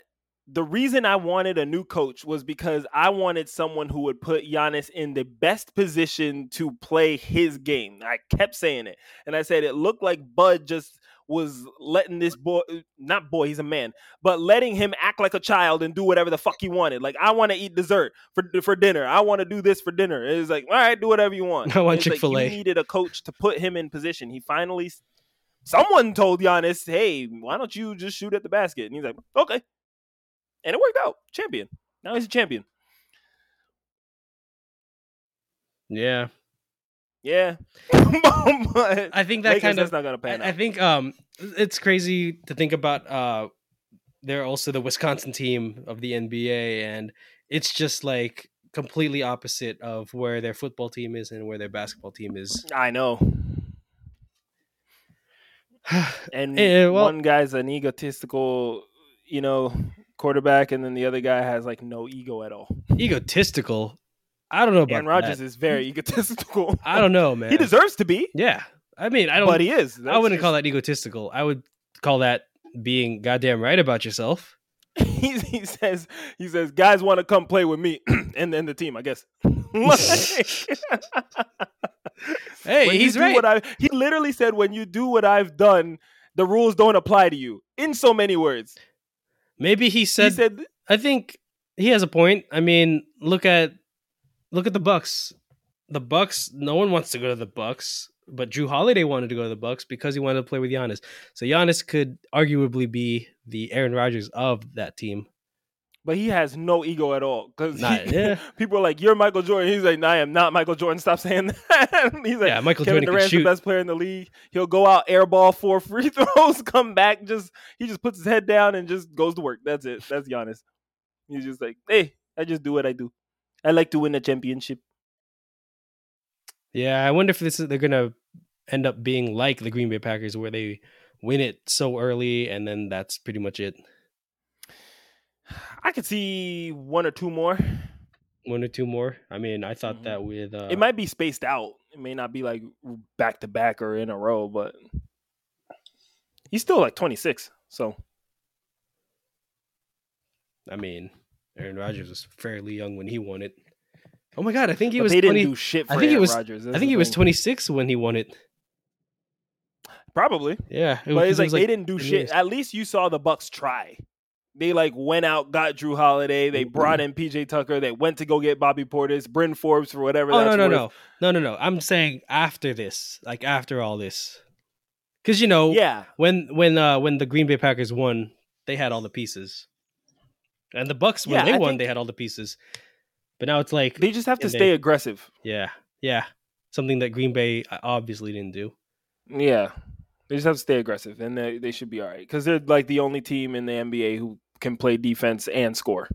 the reason I wanted a new coach was because I wanted someone who would put Giannis in the best position to play his game. I kept saying it. And I said it looked like Bud just was letting this boy uh, not boy, he's a man, but letting him act like a child and do whatever the fuck he wanted. Like I want to eat dessert for for dinner. I want to do this for dinner. It's like, all right, do whatever you want. I want Chick-fil-A. you needed a coach to put him in position. He finally someone told Giannis, "Hey, why don't you just shoot at the basket?" And he's like, "Okay," and it worked out. Champion. Now he's a champion. Yeah. Yeah, but I think that Lakers, kind that's of not gonna pan I, I think um it's crazy to think about uh they're also the Wisconsin team of the NBA and it's just like completely opposite of where their football team is and where their basketball team is. I know. And Eh, well- one guy's an egotistical, you know, quarterback, and then the other guy has like no ego at all. Egotistical. I don't know about Aaron Rodgers that. is very egotistical. I don't know, man. He deserves to be, Yeah. I mean, I don't but he is. I wouldn't call that egotistical. I would call that being goddamn right about yourself. he, he says he says guys want to come play with me and then the team i guess Hey, when he's right. what I, he literally said when you do what i've done the rules don't apply to you in so many words Maybe he he said said I think he has a point. I mean, look at look at the Bucks. The Bucks. No one wants to go to the Bucks, but Jrue Holiday wanted to go to the Bucks because he wanted to play with Giannis. So Giannis could arguably be the Aaron Rodgers of that team. But he has no ego at all because yeah. people are like you're michael jordan he's like no, i am not michael jordan stop saying that he's like Yeah, Michael Kevin Jordan Durant's the best player in the league. He'll go out, airball four free throws, come back, just he just puts his head down and just goes to work. That's it. That's Giannis. He's just like, hey, I just do what I do. I like to win a championship. Yeah, I wonder if this is they're gonna end up being like the Green Bay Packers, where they win it so early and then that's pretty much it. I could see one or two more. One or two more. I mean, I thought Mhm. that with uh, it might be spaced out. It may not be like back to back or in a row, but he's still like 26. So I mean, Aaron Rodgers was fairly young when he won it. Oh my god, I think he but was they 20, didn't do shit for I think he Aaron was- Rodgers. I think he was 26 when he won it. Probably. Yeah, it But was- it's it like, was they didn't do shit. years. At least you saw the Bucks try. They like went out, got Jrue Holiday. They brought in PJ Tucker. They went to go get Bobby Portis, Bryn Forbes for whatever. Oh that's no no worth. no no no no! I'm saying after this, like after all this, because you know Yeah, when when uh when the Green Bay Packers won, they had all the pieces, and the Bucks when Yeah, they I won, they had all the pieces. But now it's like, they just have to And they- stay aggressive. yeah, yeah, something that Green Bay uh, obviously didn't do. Yeah, they just have to stay aggressive, and they they should be all right because they're like the only team in the NBA who can play defense and score.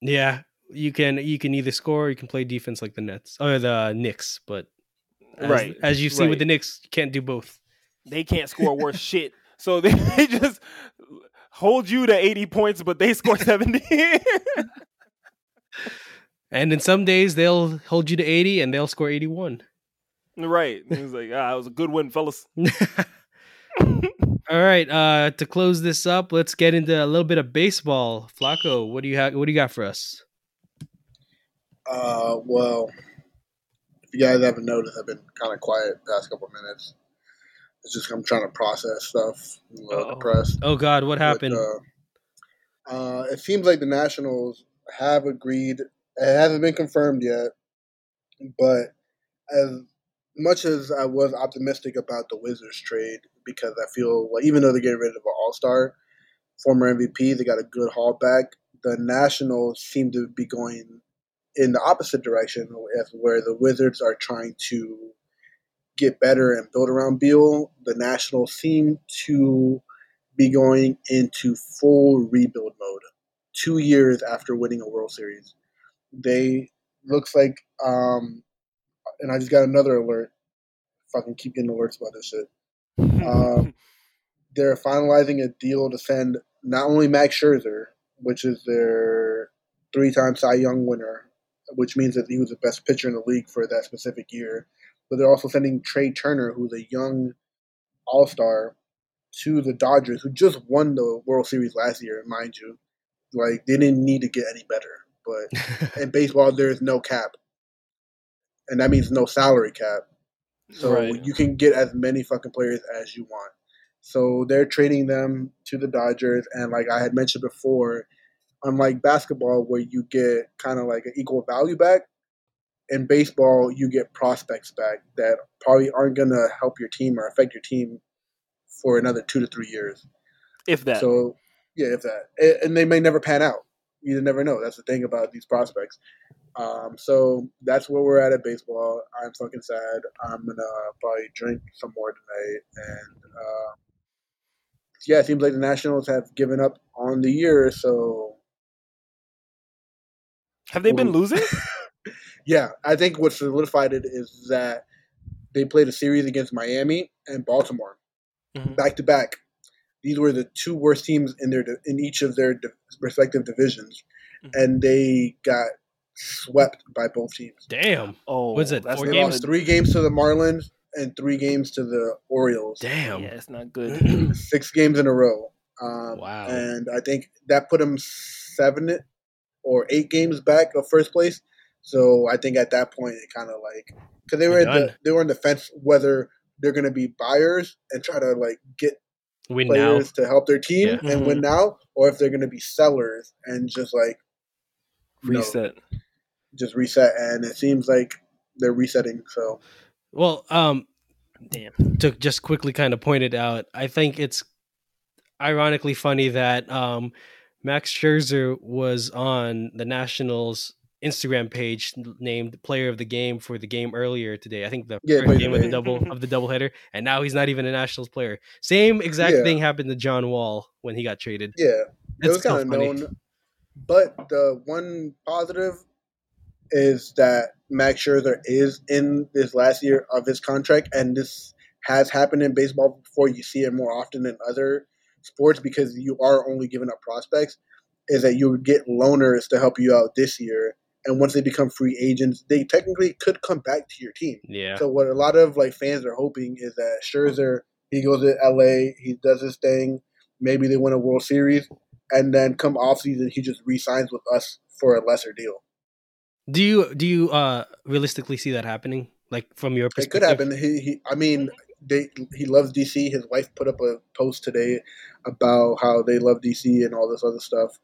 Yeah, you can you can either score, or you can play defense like the Nets or the Knicks, but as, right, as you see right. with the Knicks, you can't do both. they can't score worth shit. So they, they just hold you to 80 points, but they score 70. and in some days they'll hold you to 80 and they'll score 81. Right. He was like, ah, it was a good win, fellas. All right, uh to close this up, let's get into a little bit of baseball. Flacco, what do you have what do you got for us? Uh, well, if you guys haven't noticed, I've been kind of quiet the past couple of minutes. It's just I'm trying to process stuff. I'm a little Uh-oh. depressed. Oh god, what But, happened? uh, uh, it seems like the Nationals have agreed. It hasn't been confirmed yet, but as much as I was optimistic about the Wizards trade, because I feel like even though they're getting rid of an All Star, former MVP, they got a good haul back. The Nationals seem to be going in the opposite direction, where the Wizards are trying to get better and build around Beal. The Nationals seem to be going into full rebuild mode two years after winning a World Series. They looks like, um, and I just got another alert. Fucking keep getting alerts about this shit. Um, they're finalizing a deal to send not only Max Scherzer, which is their three-time Cy Young winner, which means that he was the best pitcher in the league for that specific year, but they're also sending Trea Turner, who's a young All-Star, to the Dodgers, who just won the World Series last year, mind you. Like they didn't need to get any better, but in baseball there is no cap, and that means no salary cap. So Right. you can get as many fucking players as you want. So they're trading them to the Dodgers, and like I had mentioned before, unlike basketball where you get kind of like an equal value back, in baseball you get prospects back that probably aren't gonna help your team or affect your team for another two to three years. if that. So yeah, if that, and they may never pan out. You never know. That's the thing about these prospects. Um, so that's where we're at at baseball. I'm fucking sad. I'm gonna probably drink some more tonight, and uh, yeah, it seems like the Nationals have given up on the year. So Have they been losing? yeah, I think what solidified it is that they played a series against Miami and Baltimore Mhm. back to back. These were the two worst teams in their in each of their respective divisions, Mhm. and they got swept by both teams. Damn. Oh, Was it four They games? lost three games to the Marlins and three games to the Orioles. Damn. Yeah, it's not good. Six games in a row. Um, Wow. And I think that put them seven or eight games back of first place. So I think at that point it kind of like because they were They're in the they were in the fence whether they're going to be buyers and try to like get Win now. players to help their team Yeah. and win now, or if they're going to be sellers and just like you know, Reset. Just reset. And it seems like they're resetting. So Well, um, Damn. to just quickly kind of point it out, I think it's ironically funny that um, Max Scherzer was on the Nationals Instagram page named Player of the Game for the game earlier today. I think the Yeah, first game of the double of the doubleheader, and now he's not even a Nationals player. Same exact Yeah. thing happened to John Wall when he got traded. yeah, it was kind of known. But the one positive is that Max Scherzer is in this last year of his contract, and this has happened in baseball before. You see it more often than other sports because you are only giving up prospects. Is that you would get loaners to help you out this year, and once they become free agents, they technically could come back to your team. Yeah, So what a lot of like fans are hoping is that Scherzer he goes to LA, he does his thing, maybe they win a World Series, and then come off season he just re-signs with us for a lesser deal. Do you do you uh realistically see that happening? Like from your perspective, It could happen. He, he I mean, they he loves DC. His wife put up a post today about how they love DC and all this other stuff,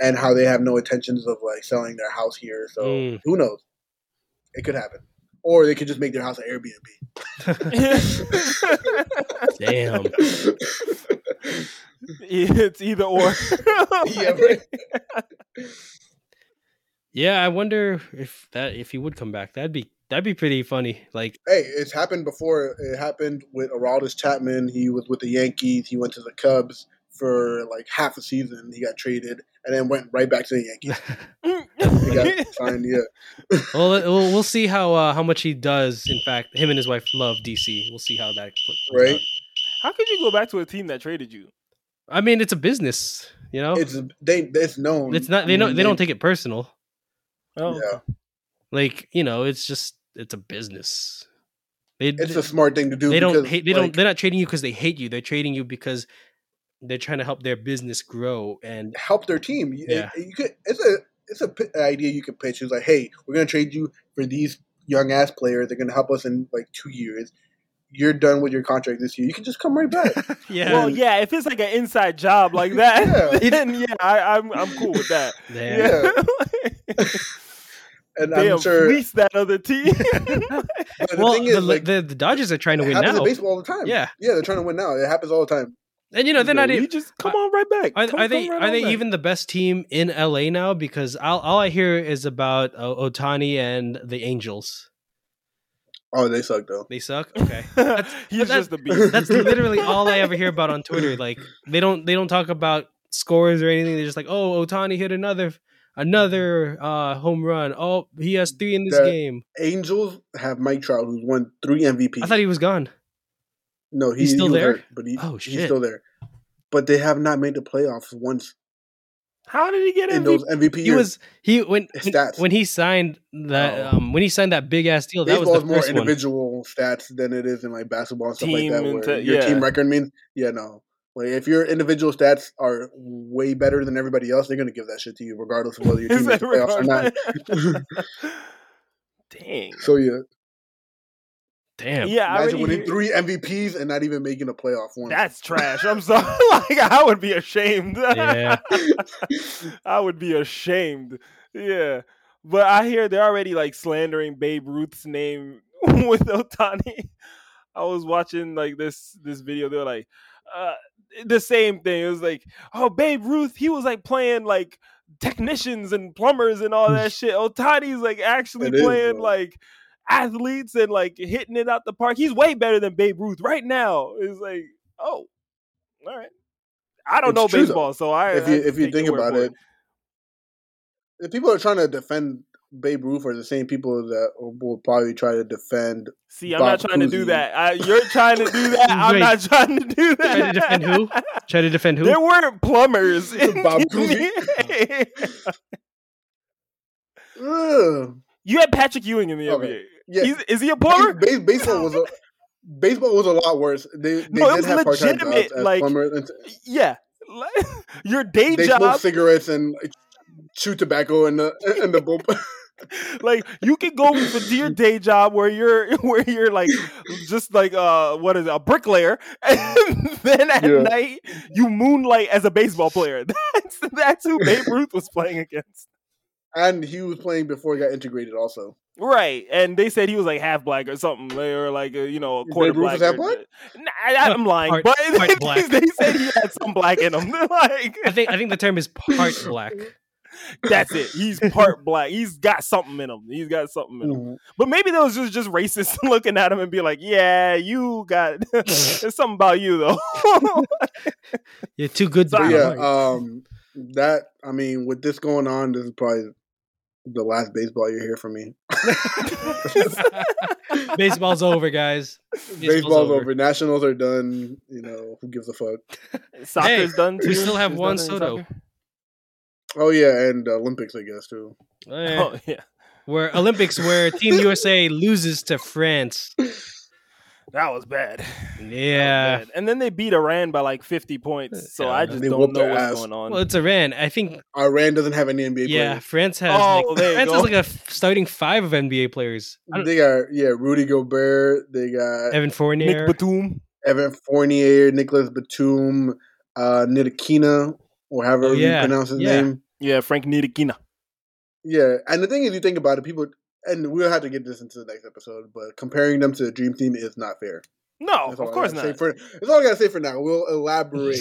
and how they have no intentions of like selling their house here. So Mm. who knows? It could happen, or they could just make their house an Airbnb. Damn. it's either or. yeah, right. Yeah, I wonder if that if he would come back. That'd be that'd be pretty funny. Like, Hey, it's happened before. It happened with Aroldis Chapman. He was with the Yankees. He went to the Cubs for like half a season. He got traded and then went right back to the Yankees. He got signed. Yeah, well, we'll we'll see how uh, how much he does. In fact, him and his wife love DC. We'll see how that plays Right. out. How could you go back to a team that traded you? I mean, it's a business, you know. It's, it's they. It's known. It's not. They I don't. mean, They don't take it personal. Oh, Yeah. Like you know, it's just it's a business. They It's a smart thing to do. they don't hate. They like, don't. They're not trading you because they hate you. They're trading you because they're trying to help their business grow. And help their team. You, Yeah. Eh, you could. It's a it's a p- idea you could pitch. It's like, hey, we're gonna trade you for these young ass players. They're gonna help us in like two years. You're done with your contract this year. You can just come right back. yeah, Well, yeah, if it's like an inside job like that, Yeah. then yeah, I, I'm I'm cool with that. yeah. Yeah. And they I'm have sure. fleeced that other team. But the well, thing the, like, the the Dodgers are trying to win now, in baseball all the time. Yeah. yeah, they're trying to win now. It happens all the time. and you know they're not. we e- just come on right back. Are, Come- are they right are they back. even the best team in LA now? Because all, all I hear is about uh, Ohtani and the Angels. Oh, they suck though. They suck. Okay, He's that- just a beast. that's literally all I ever hear about on Twitter. Like they don't they don't talk about scores or anything. They're just like, oh, Ohtani hit another another uh, home run. Oh, he has three in this That- game. Angels have Mike Trout, who's won three MVP. I thought he was gone. no, he, he's still he there? hurt, but he, Oh, he's still there. But they have not made the playoffs once How did he get in MVP? those MVP He years. was he when when, Stats. when he signed that Oh. um when he signed that big ass deal. That was Baseball the is more first one. individual stats than it is in like basketball and stuff Team like that. Where t- your yeah. team record means, yeah, no. Like if your individual stats are way better than everybody else, they're gonna give that shit to you, regardless of whether your Is team makes the playoffs or not. Dang. So yeah, Damn. Yeah, I imagine already winning hear- three MVPs and not even making a playoff one. That's trash. I'm sorry. like I would be ashamed. Yeah. I would be ashamed. Yeah. But I hear they're already like slandering Babe Ruth's name with Ohtani. I was watching like this this video. They're like, uh, the same thing. It was like, oh, Babe Ruth, he was like playing like technicians and plumbers and all that shit. Oh, Ohtani's like actually It is, playing though. like athletes and like hitting it out the park. He's way better than Babe Ruth right now. It's like, oh, all right. I don't It's know true, though. baseball, so I if you just if you think about for it, the people are trying to defend Babe Ruth are the same people that will probably try to defend. See, I'm Bob not trying to do that. I, you're trying to do that. I'm Wait. not trying to do that. Trying to defend who? Try to defend who? There weren't plumbers. in Bob NBA. Ugh. you had Patrick Ewing in the Okay. NBA. Yeah, He's, is he a plumber? base, baseball was a baseball was a lot worse. They they No, it did was have part time legitimate, jobs as like, plumbers. And Yeah. Your day job they smoke cigarettes and chew tobacco in the in the bullpen. like you can go for to your day job where you're where you're like just like uh what is it, a bricklayer, and then at Yeah. night you moonlight as a baseball player. That's that's who Babe Ruth was playing against. and he was playing before he got integrated. Also, Right, and they said he was like half black or something, or like a, you know a Babe quarter Ruth black. was or- black? Nah, I, am lying, Part- but part they, they said he had some black in him. like I think I think the term is part black. that's it. He's part black. He's got something in him. He's got something in him. Mhm. But maybe that was just just racist looking at him and be like, "Yeah, you got there's something about you though." You're too good to But But be yeah, um, that I mean, with this going on, this is probably the last baseball you hear from me. Baseball's over, guys. Baseball's, over. Nationals are done. You know, who gives a fuck? Soccer's done too. we still have There's Juan Soto. soccer? Oh yeah, and uh, Olympics, I guess too. Oh yeah, where Olympics, where Team USA loses to France. that was bad. That was Yeah. bad. and then they beat Iran by like 50 points. So Yeah, I just don't know what's ass. going on. Well, it's Iran. I think. Iran doesn't have any NBA Yeah, players. France has. Oh, like, there you France go. has like a starting five of NBA players. They got yeah, Rudy Gobert. They got Evan Fournier. Nick Batum. Evan Fournier, Nicolas Batum, uh, Nidikina, or however Oh, yeah, you pronounce his yeah. name. Yeah, Frank Ntilikina. Yeah, and the thing is, you think about it, people, and we'll have to get this into the next episode, but comparing them to the Dream Team is not fair. No, of course not. For, that's all I gotta say for now. We'll elaborate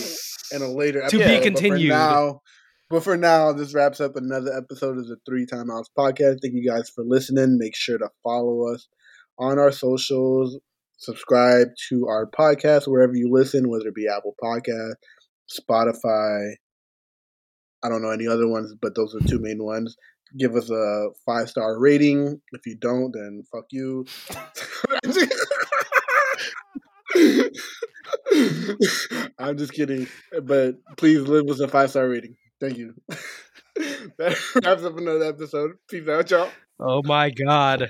in a later episode. To episode. be but for continued. now, but for now, this wraps up another episode of the Three Timeouts podcast. Thank you guys for listening. Make sure to follow us on our socials. Subscribe to our podcast wherever you listen, whether it be Apple Podcast, Spotify. I don't know any other ones, but those are two main ones. Give us a five star rating. If you don't, then fuck you. I'm just kidding, but please leave us a five star rating. Thank you. that wraps up another episode. Peace out, y'all. Oh my god.